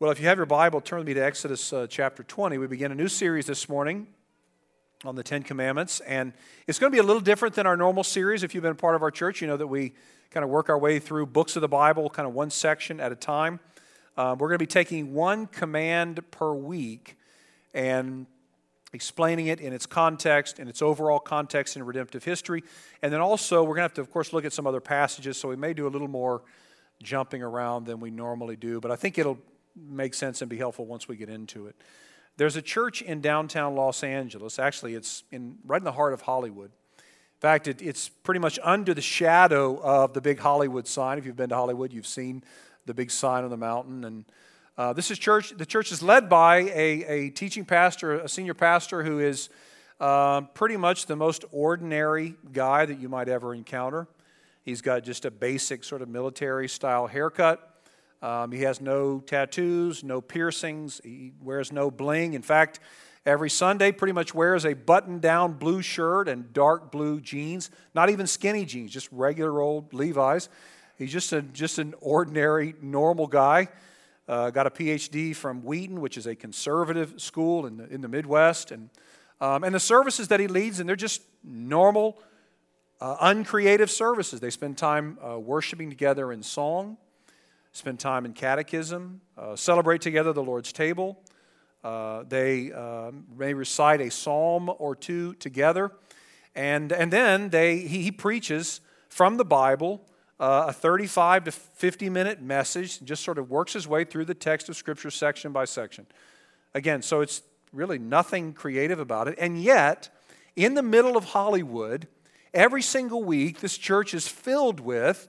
Well, if you have your Bible, turn with me to Exodus uh, chapter 20. We begin a new series this morning on the Ten Commandments, and it's going to be a little different than our normal series. If you've been a part of our church, you know that we kind of work our way through books of the Bible, kind of one section at a time. Uh, we're going to be taking one command per week and explaining it in its context, in its overall context in redemptive history. And then also, we're going to have to, of course, look at some other passages, so we may do a little more jumping around than we normally do, but I think it'll make sense and be helpful once we get into it. There's a church in downtown Los Angeles. Actually, it's in, right in the heart of Hollywood. In fact, it, it's pretty much under the shadow of the big Hollywood sign. If you've been to Hollywood, you've seen the big sign on the mountain. And uh, this is church. The church is led by a, a teaching pastor, a senior pastor who is uh, pretty much the most ordinary guy that you might ever encounter. He's got just a basic sort of military style haircut. Um, he has no tattoos, no piercings. He wears no bling. In fact, every Sunday pretty much wears a button down blue shirt and dark blue jeans. Not even skinny jeans, just regular old Levi's. He's just, a, just an ordinary, normal guy. Uh, got a PhD from Wheaton, which is a conservative school in the, in the Midwest. And, um, and the services that he leads, and they're just normal, uh, uncreative services. They spend time uh, worshiping together in song spend time in catechism, uh, celebrate together the Lord's table. Uh, they uh, may recite a psalm or two together. And, and then they, he, he preaches from the Bible uh, a 35 to 50 minute message, just sort of works his way through the text of Scripture section by section. Again, so it's really nothing creative about it. And yet, in the middle of Hollywood, every single week, this church is filled with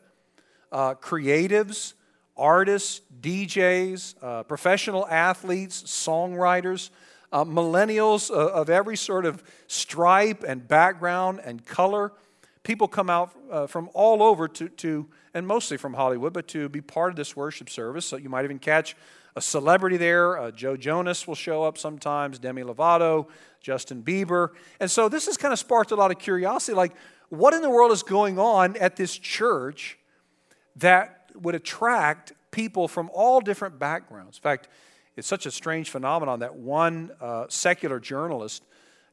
uh, creatives, artists, DJs, uh, professional athletes, songwriters, uh, millennials uh, of every sort of stripe and background and color. People come out uh, from all over to, to, and mostly from Hollywood, but to be part of this worship service. So you might even catch a celebrity there. Uh, Joe Jonas will show up sometimes, Demi Lovato, Justin Bieber. And so this has kind of sparked a lot of curiosity like, what in the world is going on at this church that would attract people from all different backgrounds. In fact, it's such a strange phenomenon that one uh, secular journalist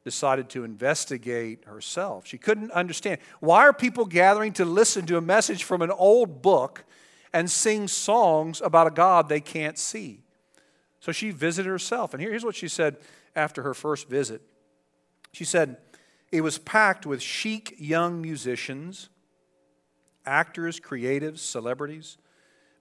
decided to investigate herself. She couldn't understand why are people gathering to listen to a message from an old book and sing songs about a God they can't see. So she visited herself. And here's what she said after her first visit. She said, It was packed with chic young musicians actors, creatives, celebrities.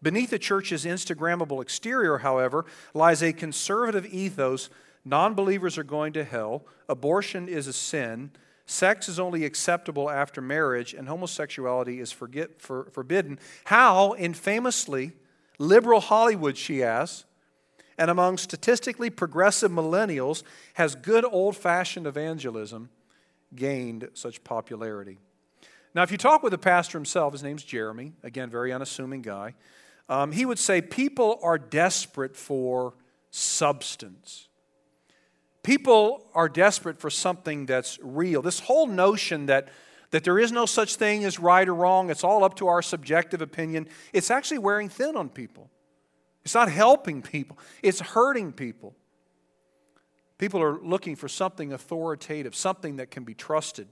Beneath the church's Instagrammable exterior, however, lies a conservative ethos non believers are going to hell, abortion is a sin, sex is only acceptable after marriage, and homosexuality is forget, for, forbidden. How, in famously liberal Hollywood, she asks, and among statistically progressive millennials, has good old fashioned evangelism gained such popularity? Now, if you talk with the pastor himself, his name's Jeremy, again, very unassuming guy, um, he would say people are desperate for substance. People are desperate for something that's real. This whole notion that, that there is no such thing as right or wrong, it's all up to our subjective opinion, it's actually wearing thin on people. It's not helping people, it's hurting people. People are looking for something authoritative, something that can be trusted.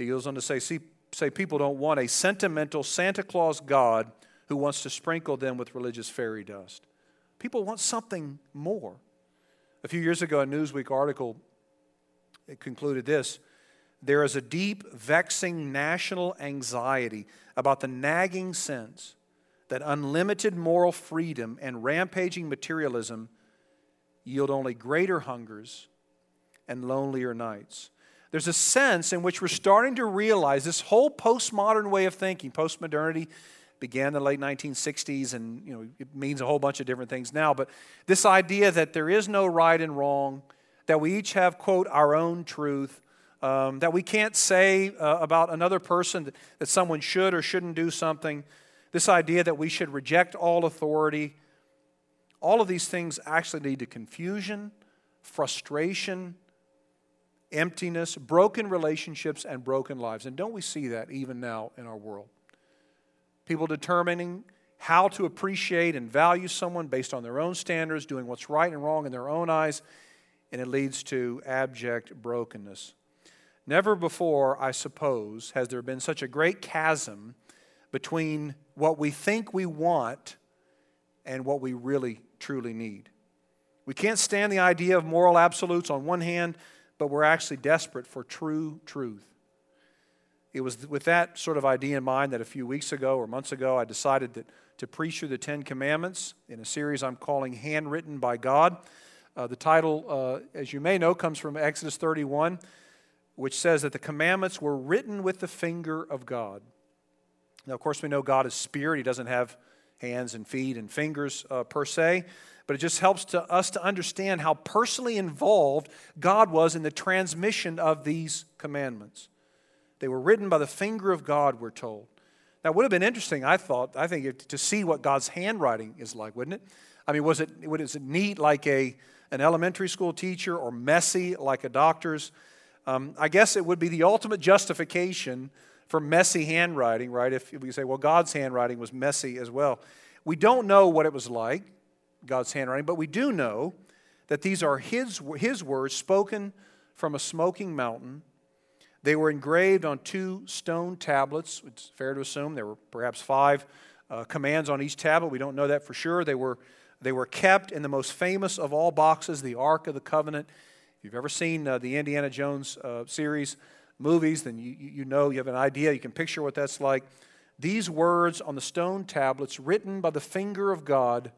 He goes on to say, see, say people don't want a sentimental Santa Claus God who wants to sprinkle them with religious fairy dust. People want something more. A few years ago, a Newsweek article concluded this there is a deep, vexing national anxiety about the nagging sense that unlimited moral freedom and rampaging materialism yield only greater hungers and lonelier nights there's a sense in which we're starting to realize this whole postmodern way of thinking, postmodernity began in the late 1960s and you know it means a whole bunch of different things now but this idea that there is no right and wrong that we each have quote our own truth um, that we can't say uh, about another person that, that someone should or shouldn't do something this idea that we should reject all authority all of these things actually lead to confusion frustration emptiness, broken relationships, and broken lives. And don't we see that even now in our world? People determining how to appreciate and value someone based on their own standards, doing what's right and wrong in their own eyes, and it leads to abject brokenness. Never before, I suppose, has there been such a great chasm between what we think we want and what we really truly need. We can't stand the idea of moral absolutes on one hand, but we're actually desperate for true truth. It was with that sort of idea in mind that a few weeks ago or months ago I decided that to preach through the Ten Commandments in a series I'm calling Handwritten by God. Uh, the title, uh, as you may know, comes from Exodus 31, which says that the commandments were written with the finger of God. Now, of course, we know God is spirit. He doesn't have hands and feet and fingers uh, per se, but it just helps to us to understand how personally involved God was in the transmission of these commandments. They were written by the finger of God, we're told. That would have been interesting, I thought, I think, to see what God's handwriting is like, wouldn't it? I mean, was it, was it neat like a, an elementary school teacher or messy like a doctor's? Um, I guess it would be the ultimate justification for messy handwriting, right? If we say, well, God's handwriting was messy as well. We don't know what it was like, God's handwriting, but we do know that these are His, his words spoken from a smoking mountain they were engraved on two stone tablets. It's fair to assume there were perhaps five uh, commands on each tablet. We don't know that for sure. They were, they were kept in the most famous of all boxes, the Ark of the Covenant. If you've ever seen uh, the Indiana Jones uh, series movies, then you, you know, you have an idea, you can picture what that's like. These words on the stone tablets, written by the finger of God,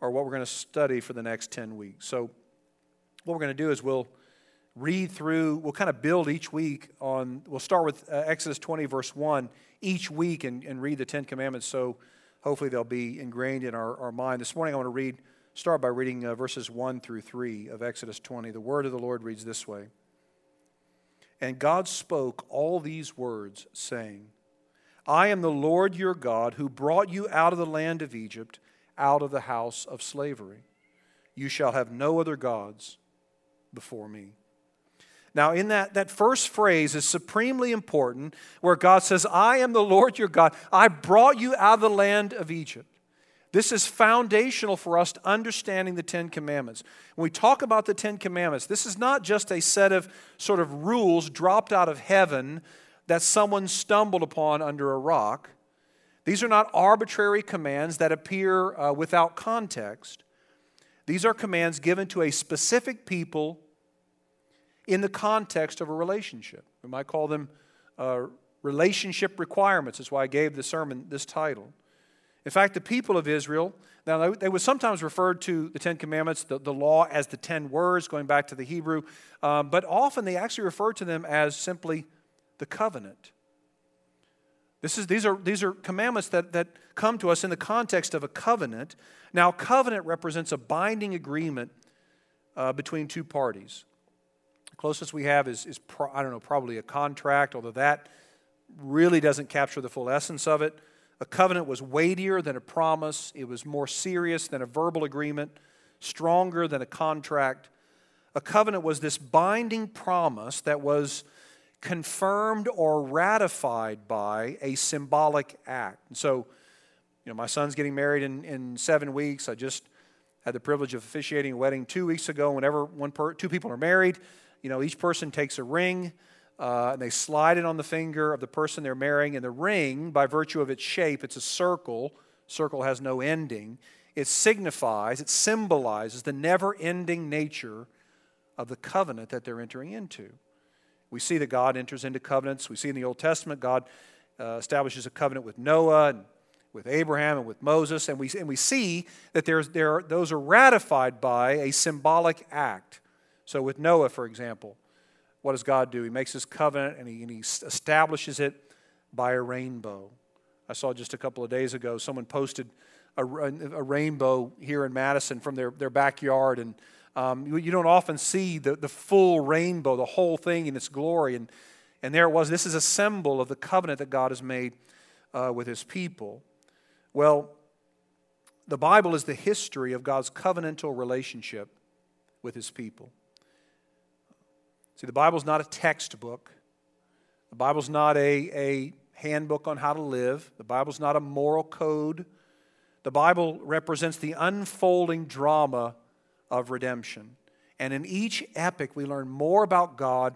are what we're going to study for the next 10 weeks. So, what we're going to do is we'll read through, we'll kind of build each week on, we'll start with uh, Exodus 20, verse 1, each week and, and read the Ten Commandments so hopefully they'll be ingrained in our, our mind. This morning I want to read, start by reading uh, verses 1 through 3 of Exodus 20. The word of the Lord reads this way And God spoke all these words, saying, I am the Lord your God who brought you out of the land of Egypt, out of the house of slavery. You shall have no other gods before me. Now, in that, that first phrase is supremely important where God says, I am the Lord your God. I brought you out of the land of Egypt. This is foundational for us to understanding the Ten Commandments. When we talk about the Ten Commandments, this is not just a set of sort of rules dropped out of heaven that someone stumbled upon under a rock. These are not arbitrary commands that appear uh, without context. These are commands given to a specific people in the context of a relationship. We might call them uh, relationship requirements. That's why I gave the sermon this title. In fact, the people of Israel, now they, would sometimes refer to the Ten Commandments, the, the law, as the ten words, going back to the Hebrew, um, but often they actually refer to them as simply the covenant. This is, these, are, these are commandments that, that come to us in the context of a covenant. Now, covenant represents a binding agreement uh, between two parties. The closest we have is, is pro, I don't know, probably a contract, although that really doesn't capture the full essence of it. A covenant was weightier than a promise, it was more serious than a verbal agreement, stronger than a contract. A covenant was this binding promise that was confirmed or ratified by a symbolic act. So, you know, my son's getting married in, in seven weeks. I just had the privilege of officiating a wedding two weeks ago. Whenever one per, two people are married, you know, each person takes a ring uh, and they slide it on the finger of the person they're marrying. And the ring, by virtue of its shape, it's a circle. Circle has no ending. It signifies, it symbolizes the never ending nature of the covenant that they're entering into. We see that God enters into covenants. We see in the Old Testament, God uh, establishes a covenant with Noah and with Abraham and with Moses. And we, and we see that there's, there, those are ratified by a symbolic act. So, with Noah, for example, what does God do? He makes his covenant and he, and he establishes it by a rainbow. I saw just a couple of days ago someone posted a, a rainbow here in Madison from their, their backyard, and um, you, you, don't often see the, the full rainbow, the whole thing in its glory. And, and there it was. This is a symbol of the covenant that God has made uh, with his people. Well, the Bible is the history of God's covenantal relationship with his people. See, the Bible's not a textbook. The Bible's not a, a handbook on how to live. The Bible's not a moral code The Bible represents the unfolding drama of redemption. And in each epic, we learn more about God,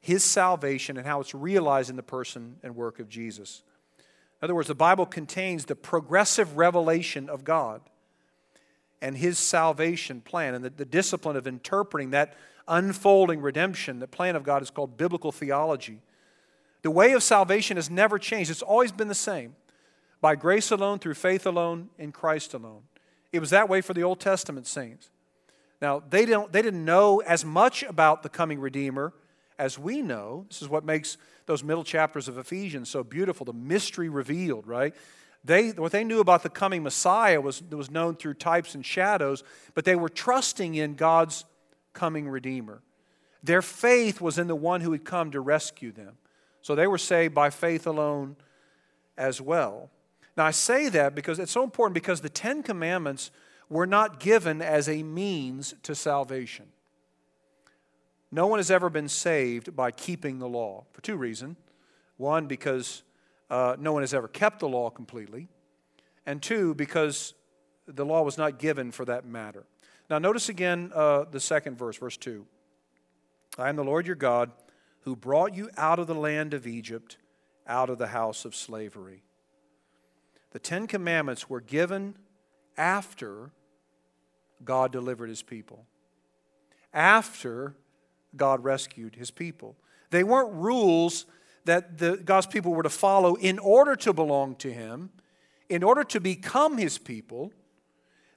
His salvation, and how it's realized in the person and work of Jesus. In other words, the Bible contains the progressive revelation of God and His salvation plan. And the, the discipline of interpreting that unfolding redemption, the plan of God, is called biblical theology. The way of salvation has never changed, it's always been the same by grace alone, through faith alone, in Christ alone. It was that way for the Old Testament saints. Now, they, don't, they didn't know as much about the coming Redeemer as we know. This is what makes those middle chapters of Ephesians so beautiful the mystery revealed, right? They, what they knew about the coming Messiah was, was known through types and shadows, but they were trusting in God's coming Redeemer. Their faith was in the one who had come to rescue them. So they were saved by faith alone as well. Now, I say that because it's so important because the Ten Commandments were not given as a means to salvation. No one has ever been saved by keeping the law for two reasons. One, because uh, no one has ever kept the law completely, and two, because the law was not given for that matter. Now, notice again uh, the second verse, verse 2. I am the Lord your God who brought you out of the land of Egypt, out of the house of slavery. The Ten Commandments were given after God delivered his people, after God rescued his people. They weren't rules that the, God's people were to follow in order to belong to him, in order to become his people.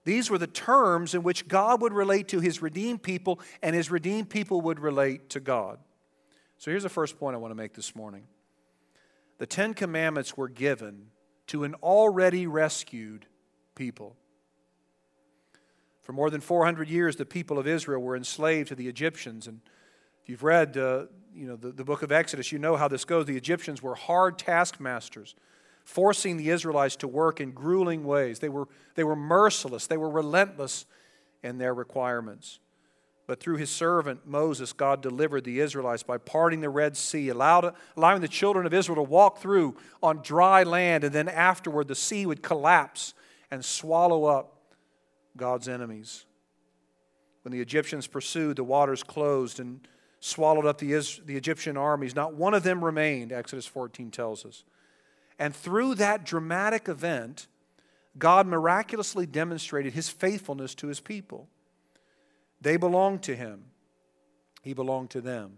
These were the terms in which God would relate to his redeemed people, and his redeemed people would relate to God. So here's the first point I want to make this morning the Ten Commandments were given to an already rescued people. For more than 400 years, the people of Israel were enslaved to the Egyptians. And if you've read uh, you know, the, the book of Exodus, you know how this goes. The Egyptians were hard taskmasters, forcing the Israelites to work in grueling ways. They were, they were merciless, they were relentless in their requirements. But through his servant Moses, God delivered the Israelites by parting the Red Sea, allowed, allowing the children of Israel to walk through on dry land, and then afterward the sea would collapse and swallow up God's enemies. When the Egyptians pursued, the waters closed and swallowed up the, the Egyptian armies. Not one of them remained, Exodus 14 tells us. And through that dramatic event, God miraculously demonstrated his faithfulness to his people. They belonged to him, he belonged to them.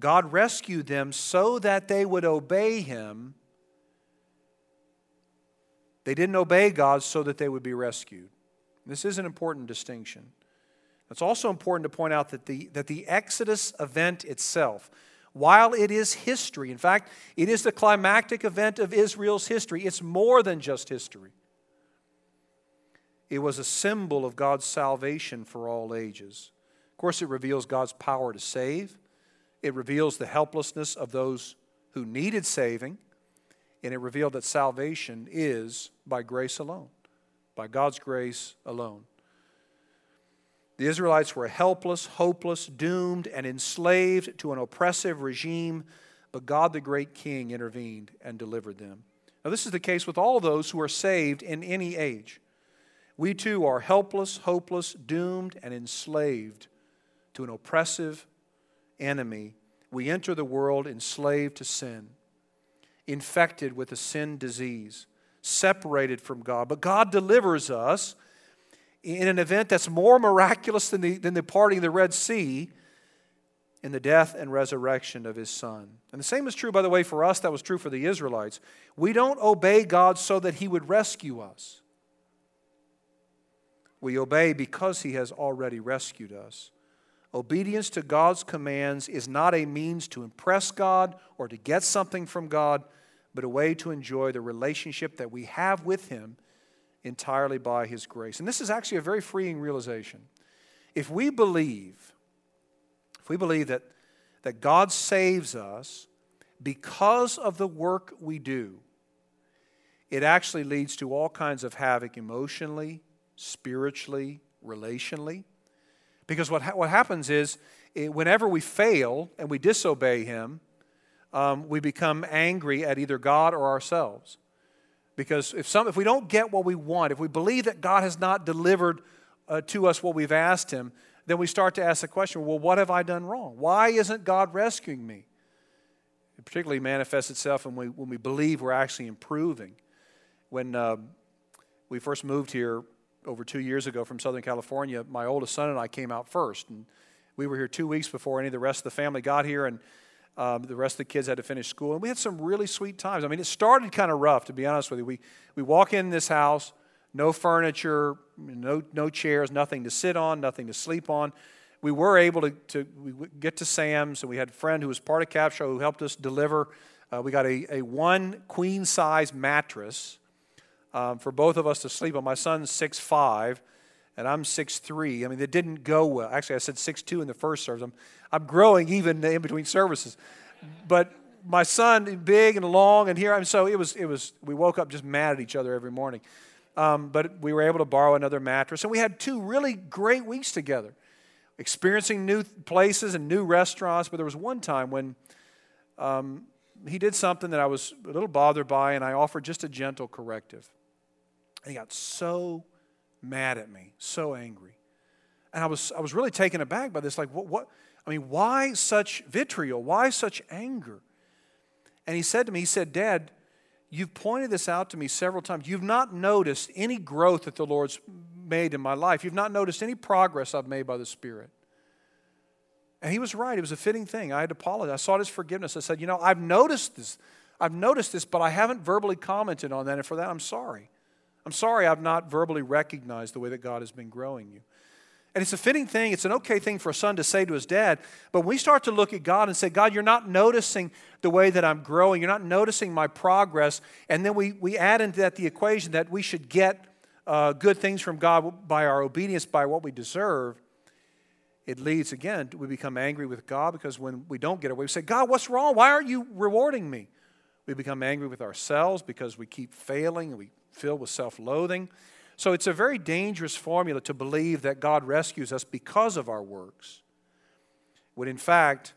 God rescued them so that they would obey him. They didn't obey God so that they would be rescued. This is an important distinction. It's also important to point out that the, that the Exodus event itself, while it is history, in fact, it is the climactic event of Israel's history, it's more than just history. It was a symbol of God's salvation for all ages. Of course, it reveals God's power to save, it reveals the helplessness of those who needed saving, and it revealed that salvation is by grace alone, by God's grace alone. The Israelites were helpless, hopeless, doomed, and enslaved to an oppressive regime, but God, the great King, intervened and delivered them. Now, this is the case with all those who are saved in any age. We too are helpless, hopeless, doomed, and enslaved to an oppressive enemy. We enter the world enslaved to sin, infected with a sin disease, separated from God. But God delivers us in an event that's more miraculous than the, than the parting of the Red Sea in the death and resurrection of his son. And the same is true, by the way, for us. That was true for the Israelites. We don't obey God so that he would rescue us. We obey because he has already rescued us. Obedience to God's commands is not a means to impress God or to get something from God, but a way to enjoy the relationship that we have with him entirely by his grace. And this is actually a very freeing realization. If we believe, if we believe that, that God saves us because of the work we do, it actually leads to all kinds of havoc emotionally, spiritually, relationally. Because what, ha- what happens is, it, whenever we fail and we disobey Him, um, we become angry at either God or ourselves. Because if, some, if we don't get what we want, if we believe that God has not delivered uh, to us what we've asked Him, then we start to ask the question well, what have I done wrong? Why isn't God rescuing me? It particularly manifests itself when we, when we believe we're actually improving. When uh, we first moved here over two years ago from Southern California, my oldest son and I came out first. And we were here two weeks before any of the rest of the family got here, and um, the rest of the kids had to finish school. And we had some really sweet times. I mean, it started kind of rough, to be honest with you. We, we walk in this house, no furniture, no, no chairs, nothing to sit on, nothing to sleep on. We were able to, to get to Sam's, and we had a friend who was part of Capshaw who helped us deliver. Uh, we got a, a one queen size mattress um, for both of us to sleep on. My son's six five, and I'm six three. I mean, it didn't go well. Actually, I said six two in the first service. I'm, I'm growing even in between services. But my son, big and long, and here I'm. So it was. It was. We woke up just mad at each other every morning. Um, but we were able to borrow another mattress. And we had two really great weeks together, experiencing new places and new restaurants. But there was one time when um, he did something that I was a little bothered by, and I offered just a gentle corrective. And he got so mad at me, so angry. And I was, I was really taken aback by this. Like, what, what? I mean, why such vitriol? Why such anger? And he said to me, he said, Dad, You've pointed this out to me several times. You've not noticed any growth that the Lord's made in my life. You've not noticed any progress I've made by the Spirit. And he was right. It was a fitting thing. I had to apologize. I sought his forgiveness. I said, You know, I've noticed this. I've noticed this, but I haven't verbally commented on that. And for that, I'm sorry. I'm sorry I've not verbally recognized the way that God has been growing you. And it's a fitting thing, it's an okay thing for a son to say to his dad. But when we start to look at God and say, God, you're not noticing the way that I'm growing, you're not noticing my progress, and then we, we add into that the equation that we should get uh, good things from God by our obedience, by what we deserve, it leads again, we become angry with God because when we don't get away, we say, God, what's wrong? Why aren't you rewarding me? We become angry with ourselves because we keep failing and we fill with self loathing. So it's a very dangerous formula to believe that God rescues us because of our works, when in fact,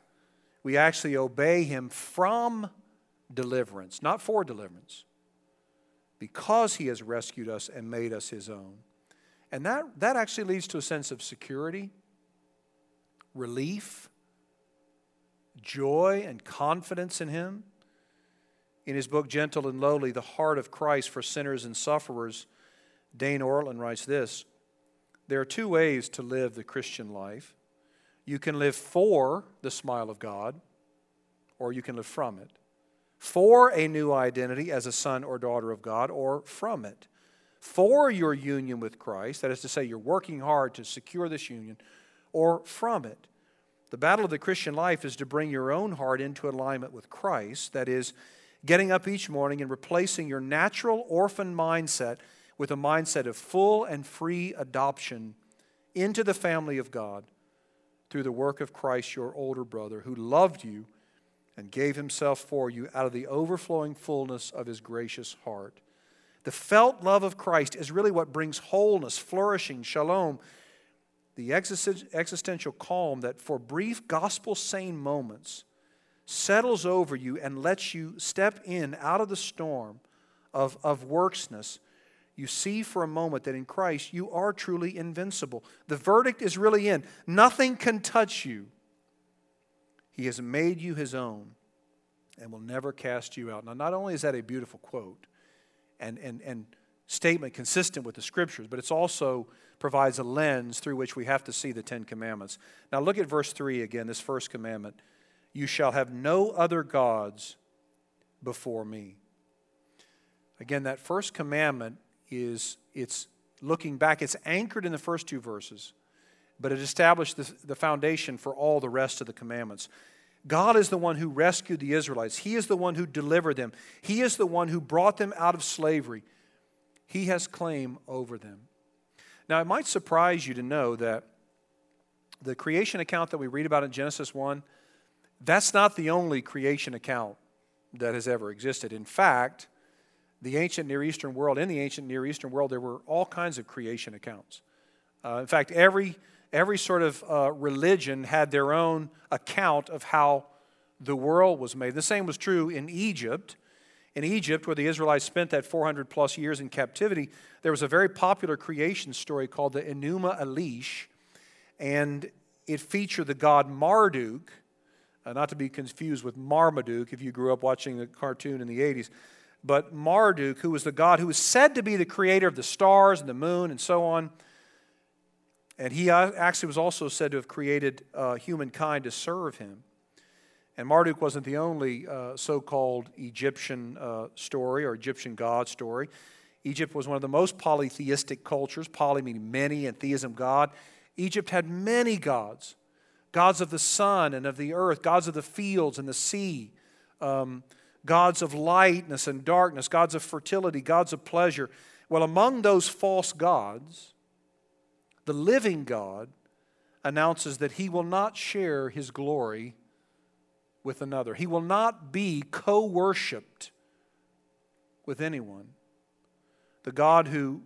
we actually obey Him from deliverance, not for deliverance, because He has rescued us and made us His own. And that, that actually leads to a sense of security, relief, joy, and confidence in Him. In his book, Gentle and Lowly, The Heart of Christ for Sinners and Sufferers, Dane Ortlund writes this There are two ways to live the Christian life. You can live for the smile of God, or you can live from it. For a new identity as a son or daughter of God, or from it. For your union with Christ, that is to say, you're working hard to secure this union, or from it. The battle of the Christian life is to bring your own heart into alignment with Christ, that is, getting up each morning and replacing your natural orphan mindset with a mindset of full and free adoption into the family of God through the work of Christ, your older brother, who loved you and gave himself for you out of the overflowing fullness of his gracious heart. The felt love of Christ is really what brings wholeness, flourishing, shalom, the existential calm that for brief gospel sane moments settles over you and lets you step in out of the storm of, of worksness you see for a moment that in Christ you are truly invincible. The verdict is really in. Nothing can touch you. He has made you his own and will never cast you out. Now, not only is that a beautiful quote and, and, and statement consistent with the scriptures, but it also provides a lens through which we have to see the Ten Commandments. Now, look at verse 3 again, this first commandment. You shall have no other gods before me. Again, that first commandment is it's looking back, it's anchored in the first two verses, but it established the, the foundation for all the rest of the commandments. God is the one who rescued the Israelites. He is the one who delivered them. He is the one who brought them out of slavery. He has claim over them. Now, it might surprise you to know that the creation account that we read about in Genesis 1, that's not the only creation account that has ever existed. In fact, the ancient Near Eastern world, in the ancient Near Eastern world, there were all kinds of creation accounts. Uh, in fact, every, every sort of uh, religion had their own account of how the world was made. The same was true in Egypt. In Egypt, where the Israelites spent that 400 plus years in captivity, there was a very popular creation story called the Enuma Elish, and it featured the god Marduk, uh, not to be confused with Marmaduke if you grew up watching the cartoon in the 80s, but Marduk, who was the god who was said to be the creator of the stars and the moon and so on. And he actually was also said to have created uh, humankind to serve him. And Marduk wasn't the only uh, so called Egyptian uh, story or Egyptian god story. Egypt was one of the most polytheistic cultures, poly meaning many, and theism, God. Egypt had many gods gods of the sun and of the earth, gods of the fields and the sea, um, gods of lightness and darkness, gods of fertility, gods of pleasure. Well, among those false gods, the living God announces that he will not share his glory with another. He will not be co worshiped with anyone. The God who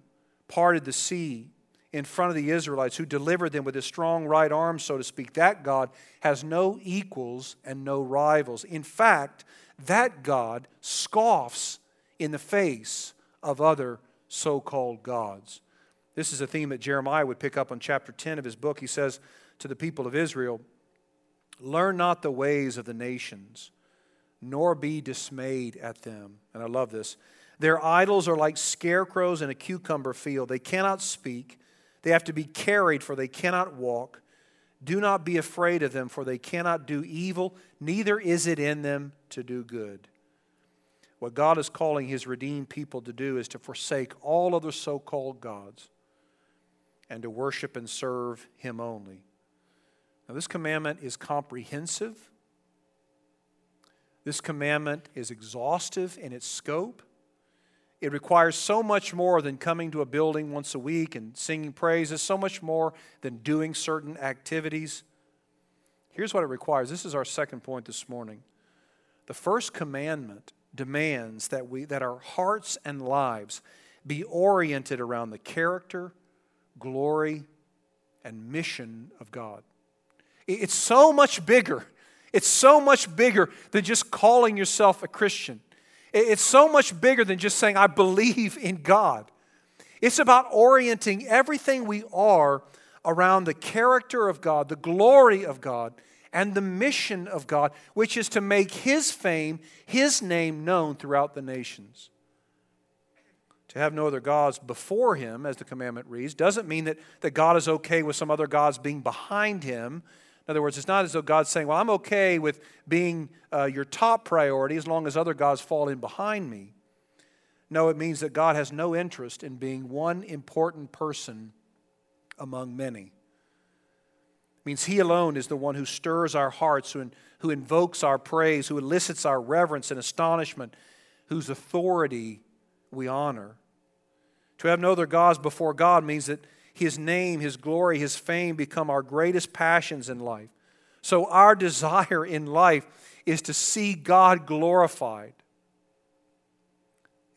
parted the sea in front of the Israelites, who delivered them with his strong right arm, so to speak, that God has no equals and no rivals. In fact, that God scoffs in the face of other so called gods. This is a theme that Jeremiah would pick up on chapter 10 of his book. He says to the people of Israel, Learn not the ways of the nations, nor be dismayed at them. And I love this. Their idols are like scarecrows in a cucumber field. They cannot speak, they have to be carried, for they cannot walk. Do not be afraid of them, for they cannot do evil, neither is it in them to do good. What God is calling his redeemed people to do is to forsake all other so called gods and to worship and serve him only. Now, this commandment is comprehensive. This commandment is exhaustive in its scope. It requires so much more than coming to a building once a week and singing praises, so much more than doing certain activities. Here's what it requires. This is our second point this morning. The first commandment demands that, we, that our hearts and lives be oriented around the character, glory, and mission of God. It's so much bigger. It's so much bigger than just calling yourself a Christian. It's so much bigger than just saying, I believe in God. It's about orienting everything we are around the character of God, the glory of God, and the mission of God, which is to make His fame, His name known throughout the nations. To have no other gods before Him, as the commandment reads, doesn't mean that, that God is okay with some other gods being behind Him in other words, it's not as though God's saying, Well, I'm okay with being uh, your top priority as long as other gods fall in behind me. No, it means that God has no interest in being one important person among many. It means He alone is the one who stirs our hearts, who, who invokes our praise, who elicits our reverence and astonishment, whose authority we honor. To have no other gods before God means that his name, His glory, His fame become our greatest passions in life. So, our desire in life is to see God glorified.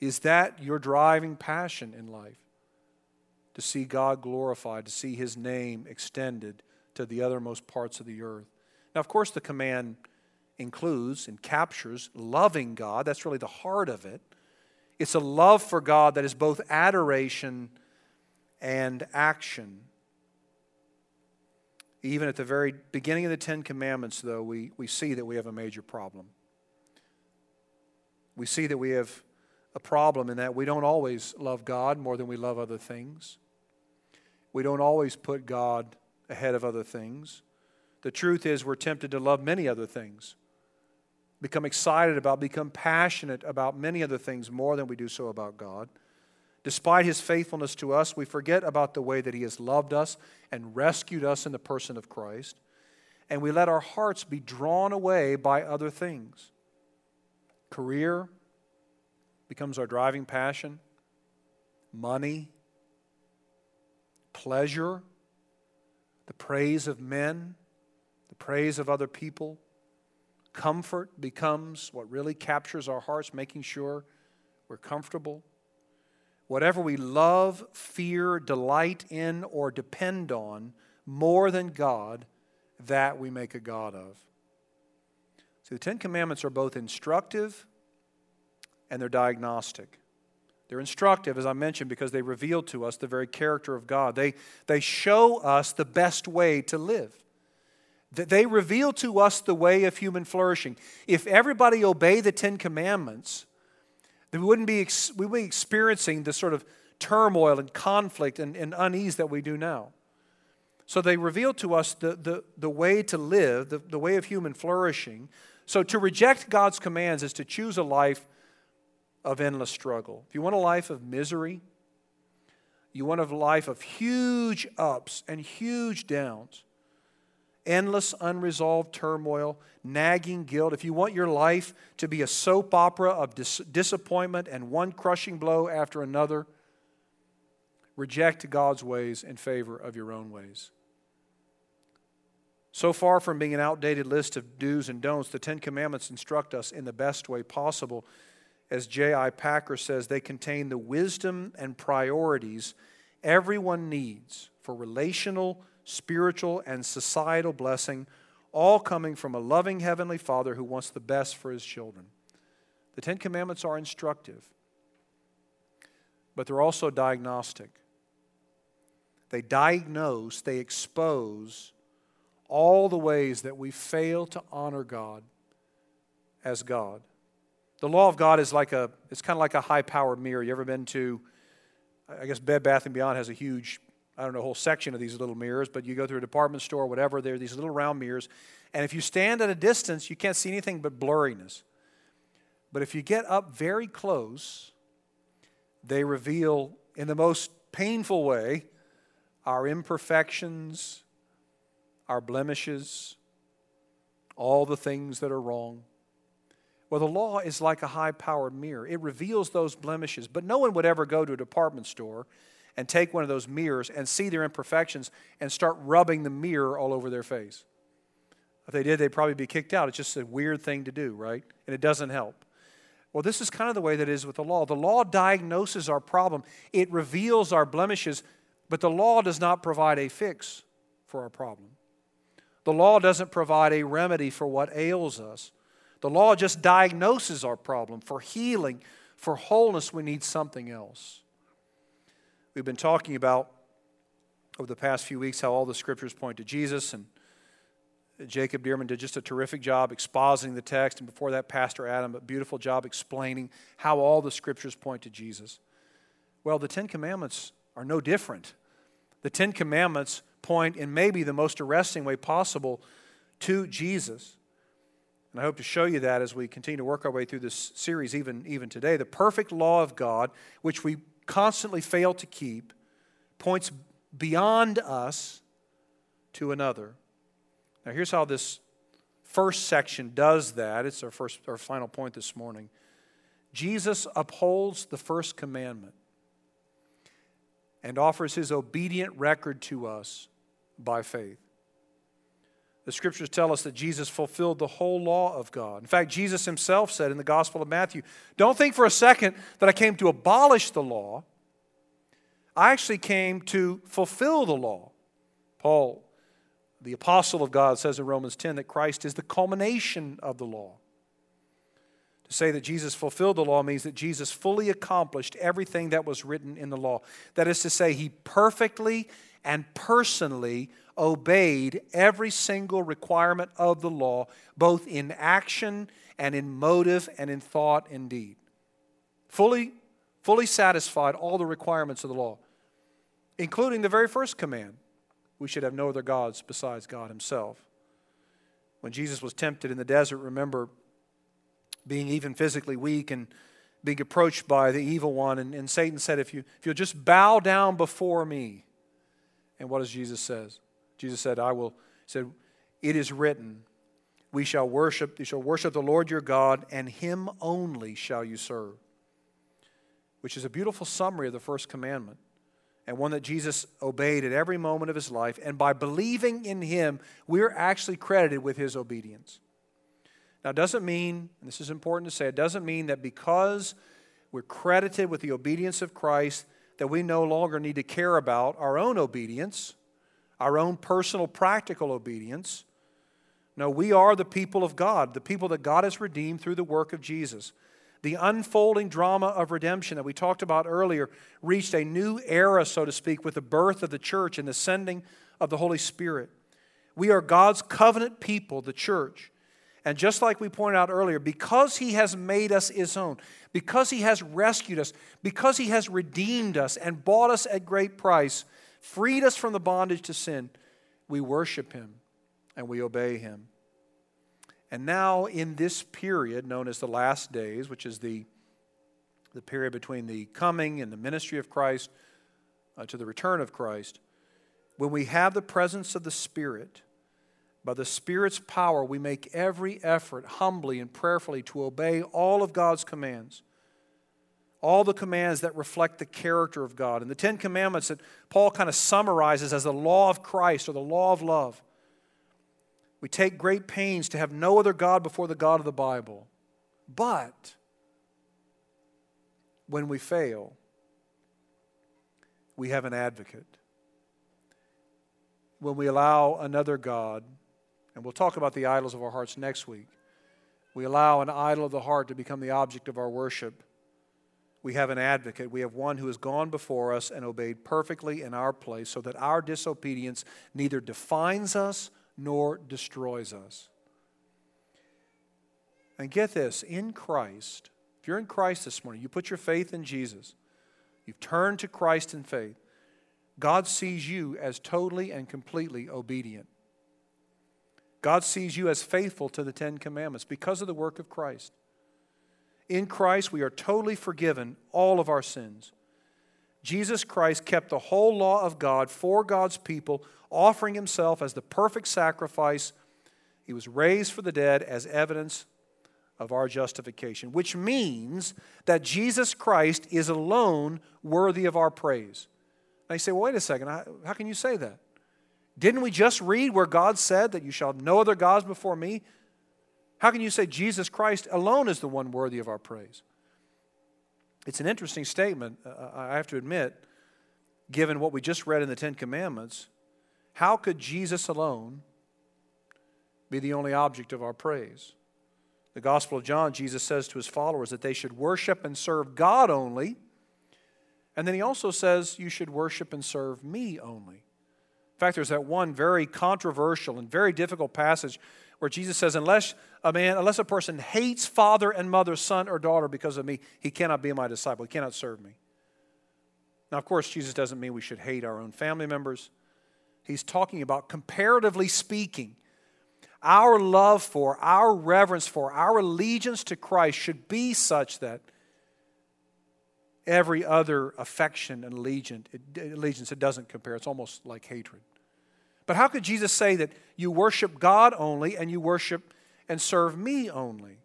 Is that your driving passion in life? To see God glorified, to see His name extended to the othermost parts of the earth. Now, of course, the command includes and captures loving God. That's really the heart of it. It's a love for God that is both adoration and action. Even at the very beginning of the Ten Commandments, though, we, we see that we have a major problem. We see that we have a problem in that we don't always love God more than we love other things. We don't always put God ahead of other things. The truth is, we're tempted to love many other things, become excited about, become passionate about many other things more than we do so about God. Despite his faithfulness to us, we forget about the way that he has loved us and rescued us in the person of Christ, and we let our hearts be drawn away by other things. Career becomes our driving passion, money, pleasure, the praise of men, the praise of other people. Comfort becomes what really captures our hearts, making sure we're comfortable. Whatever we love, fear, delight in, or depend on more than God, that we make a God of. So the Ten Commandments are both instructive and they're diagnostic. They're instructive, as I mentioned, because they reveal to us the very character of God. They, they show us the best way to live. They reveal to us the way of human flourishing. If everybody obey the Ten Commandments, then we wouldn't be, we wouldn't be experiencing the sort of turmoil and conflict and, and unease that we do now. So they reveal to us the, the, the way to live, the, the way of human flourishing. So to reject God's commands is to choose a life of endless struggle. If you want a life of misery, you want a life of huge ups and huge downs, endless unresolved turmoil, nagging guilt. If you want your life to be a soap opera of dis- disappointment and one crushing blow after another, reject God's ways in favor of your own ways. So far from being an outdated list of do's and don'ts, the Ten Commandments instruct us in the best way possible. As J.I. Packer says, they contain the wisdom and priorities everyone needs for relational, spiritual, and societal blessing, all coming from a loving Heavenly Father who wants the best for His children. The Ten Commandments are instructive, but they're also diagnostic. They diagnose, they expose all the ways that we fail to honor God as God. The law of God is like a, it's kind of like a high powered mirror. You ever been to, I guess Bed Bath and Beyond has a huge, I don't know, a whole section of these little mirrors, but you go through a department store, whatever, there are these little round mirrors. And if you stand at a distance, you can't see anything but blurriness. But if you get up very close, they reveal in the most painful way our imperfections, our blemishes, all the things that are wrong. Well, the law is like a high powered mirror. It reveals those blemishes, but no one would ever go to a department store and take one of those mirrors and see their imperfections and start rubbing the mirror all over their face. If they did, they'd probably be kicked out. It's just a weird thing to do, right? And it doesn't help. Well, this is kind of the way that is with the law. The law diagnoses our problem, it reveals our blemishes, but the law does not provide a fix for our problem. The law doesn't provide a remedy for what ails us. The law just diagnoses our problem. For healing, for wholeness, we need something else. We've been talking about over the past few weeks how all the scriptures point to Jesus, and Jacob Dearman did just a terrific job expositing the text, and before that, Pastor Adam, a beautiful job explaining how all the scriptures point to Jesus. Well, the Ten Commandments are no different. The Ten Commandments point in maybe the most arresting way possible to Jesus. And I hope to show you that as we continue to work our way through this series, even, even today. The perfect law of God, which we constantly fail to keep, points beyond us to another. Now, here's how this first section does that. It's our first, our final point this morning. Jesus upholds the first commandment and offers his obedient record to us by faith. The scriptures tell us that Jesus fulfilled the whole law of God. In fact, Jesus himself said in the Gospel of Matthew, Don't think for a second that I came to abolish the law. I actually came to fulfill the law. Paul, the apostle of God, says in Romans 10 that Christ is the culmination of the law. To say that Jesus fulfilled the law means that Jesus fully accomplished everything that was written in the law. That is to say, he perfectly and personally obeyed every single requirement of the law, both in action and in motive and in thought and deed. Fully, fully satisfied all the requirements of the law, including the very first command we should have no other gods besides God Himself. When Jesus was tempted in the desert, remember being even physically weak and being approached by the evil one. And, and Satan said, if, you, if you'll just bow down before me. And what does Jesus says? Jesus said, I will, said, it is written, we shall worship, you shall worship the Lord your God, and him only shall you serve. Which is a beautiful summary of the first commandment and one that Jesus obeyed at every moment of his life. And by believing in him, we're actually credited with his obedience. Now, it doesn't mean, and this is important to say, it doesn't mean that because we're credited with the obedience of Christ, that we no longer need to care about our own obedience, our own personal practical obedience. No, we are the people of God, the people that God has redeemed through the work of Jesus. The unfolding drama of redemption that we talked about earlier reached a new era, so to speak, with the birth of the church and the sending of the Holy Spirit. We are God's covenant people, the church. And just like we pointed out earlier, because He has made us His own, because He has rescued us, because He has redeemed us and bought us at great price, freed us from the bondage to sin, we worship Him and we obey Him. And now, in this period known as the last days, which is the, the period between the coming and the ministry of Christ uh, to the return of Christ, when we have the presence of the Spirit, by the Spirit's power, we make every effort humbly and prayerfully to obey all of God's commands. All the commands that reflect the character of God. And the Ten Commandments that Paul kind of summarizes as the law of Christ or the law of love. We take great pains to have no other God before the God of the Bible. But when we fail, we have an advocate. When we allow another God, and we'll talk about the idols of our hearts next week, we allow an idol of the heart to become the object of our worship. We have an advocate. We have one who has gone before us and obeyed perfectly in our place so that our disobedience neither defines us nor destroys us. And get this in Christ, if you're in Christ this morning, you put your faith in Jesus, you've turned to Christ in faith, God sees you as totally and completely obedient. God sees you as faithful to the Ten Commandments because of the work of Christ. In Christ, we are totally forgiven all of our sins. Jesus Christ kept the whole law of God for God's people, offering himself as the perfect sacrifice. He was raised for the dead as evidence of our justification, which means that Jesus Christ is alone worthy of our praise. Now you say, well, wait a second, how, can you say that? Didn't we just read where God said that you shall have no other gods before me? How can you say Jesus Christ alone is the one worthy of our praise? It's an interesting statement, uh, uh, I have to admit, given what we just read in the Ten Commandments. How could Jesus alone be the only object of our praise? The Gospel of John, Jesus says to his followers that they should worship and serve God only. And then he also says, You should worship and serve me only. In fact, there's that one very controversial and very difficult passage where Jesus says, unless a man, unless a person hates father and mother, son or daughter because of me, he cannot be my disciple. He cannot serve me. Now, of course, Jesus doesn't mean we should hate our own family members. He's talking about, comparatively speaking, our love for, our reverence for, our allegiance to Christ should be such that every other affection and allegiance, allegiance, it doesn't compare. It's almost like hatred. But how could Jesus say that you worship God only and you worship and serve me only?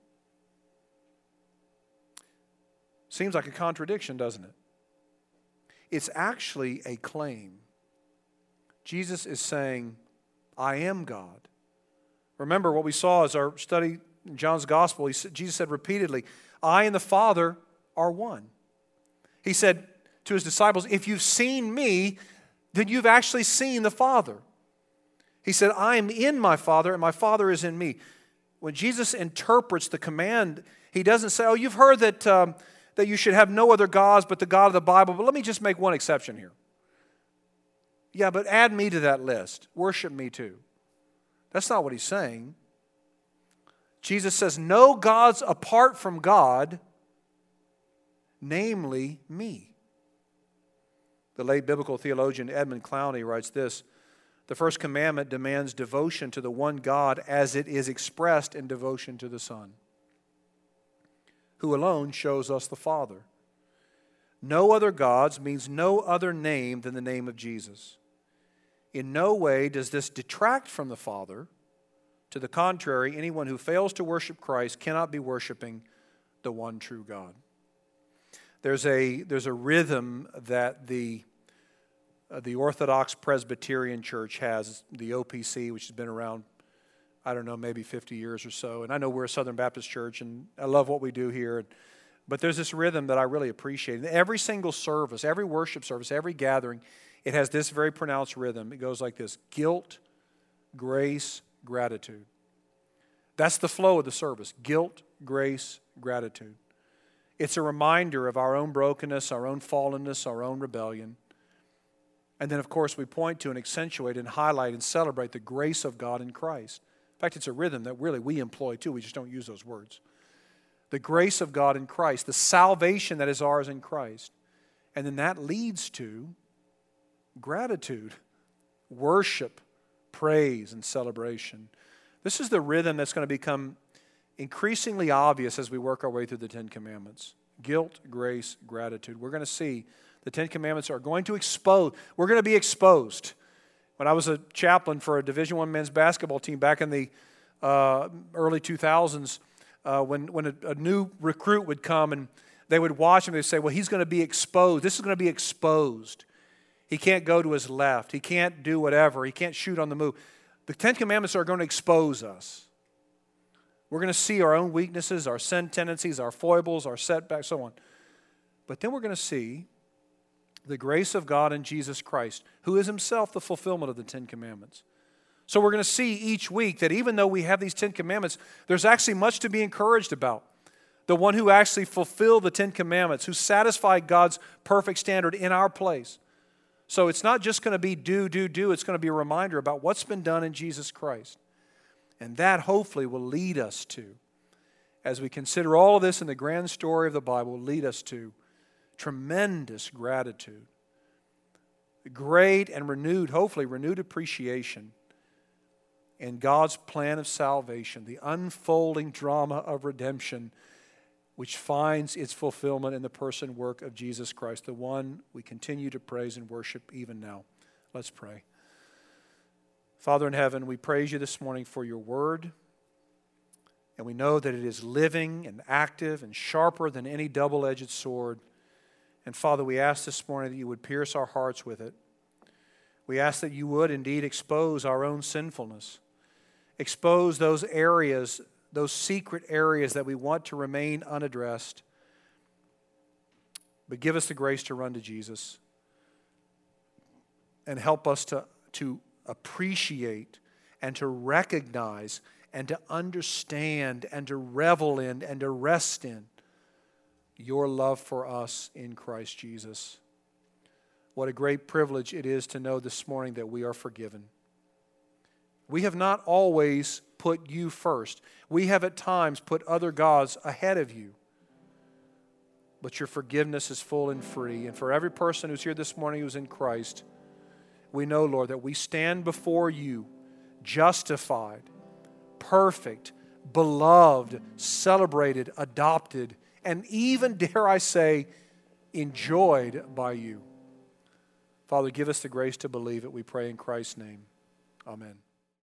Seems like a contradiction, doesn't it? It's actually a claim. Jesus is saying, I am God. Remember what we saw as our study in John's Gospel. Jesus said repeatedly, I and the Father are one. He said to his disciples, If you've seen me, then you've actually seen the Father. He said, I am in my Father, and my Father is in me. When Jesus interprets the command, he doesn't say, Oh, you've heard that, um, that you should have no other gods but the God of the Bible, but let me just make one exception here. Yeah, but add me to that list. Worship me too. That's not what he's saying. Jesus says, No gods apart from God, namely me. The late biblical theologian Edmund Clowney writes this the first commandment demands devotion to the one God as it is expressed in devotion to the Son, who alone shows us the Father. No other gods means no other name than the name of Jesus. In no way does this detract from the Father. To the contrary, anyone who fails to worship Christ cannot be worshiping the one true God. There's a, there's a rhythm that the uh, the Orthodox Presbyterian Church has, the OPC, which has been around, I don't know, maybe 50 years or so. And I know we're a Southern Baptist church, and I love what we do here. But there's this rhythm that I really appreciate. In every single service, every worship service, every gathering, it has this very pronounced rhythm. It goes like this guilt, grace, gratitude. That's the flow of the service guilt, grace, gratitude. It's a reminder of our own brokenness, our own fallenness, our own rebellion. And then, of course, we point to and accentuate and highlight and celebrate the grace of God in Christ. In fact, it's a rhythm that really we employ too. We just don't use those words. The grace of God in Christ, the salvation that is ours in Christ. And then that leads to gratitude, worship, praise, and celebration. This is the rhythm that's going to become increasingly obvious as we work our way through the Ten Commandments guilt, grace, gratitude. We're going to see the Ten Commandments are going to expose, we're going to be exposed. When I was a chaplain for a Division One men's basketball team back in the uh, early 2000s, uh, when, when a, a, new recruit would come and they would watch him, they'd say, Well, he's going to be exposed. This is going to be exposed. He can't go to his left. He can't do whatever. He can't shoot on the move. The Ten Commandments are going to expose us. We're going to see our own weaknesses, our sin tendencies, our foibles, our setbacks, so on. But then we're going to see the grace of God in Jesus Christ, who is himself the fulfillment of the Ten Commandments. So we're going to see each week that even though we have these Ten Commandments, there's actually much to be encouraged about. The one who actually fulfilled the Ten Commandments, who satisfied God's perfect standard in our place. So it's not just going to be do, do, do, it's going to be a reminder about what's been done in Jesus Christ. And that hopefully will lead us to, as we consider all of this in the grand story of the Bible, lead us to tremendous gratitude, great and renewed, hopefully renewed appreciation in God's plan of salvation, the unfolding drama of redemption, which finds its fulfillment in the person work of Jesus Christ, the one we continue to praise and worship even now. Let's pray. Father in heaven, we praise you this morning for your word. And we know that it is living and active and sharper than any double edged sword. And Father, we ask this morning that you would pierce our hearts with it. We ask that you would indeed expose our own sinfulness, expose those areas, those secret areas that we want to remain unaddressed. But give us the grace to run to Jesus and help us to, to appreciate and to recognize and to understand and to revel in and to rest in your love for us in Christ Jesus. What a great privilege it is to know this morning that we are forgiven. We have not always put you first. We have at times put other gods ahead of you. But your forgiveness is full and free. And for every person who's here this morning who's in Christ, we know, Lord, that we stand before you justified, perfect, beloved, celebrated, adopted, and even, dare I say, enjoyed by you. Father, give us the grace to believe it, we pray in Christ's name. Amen.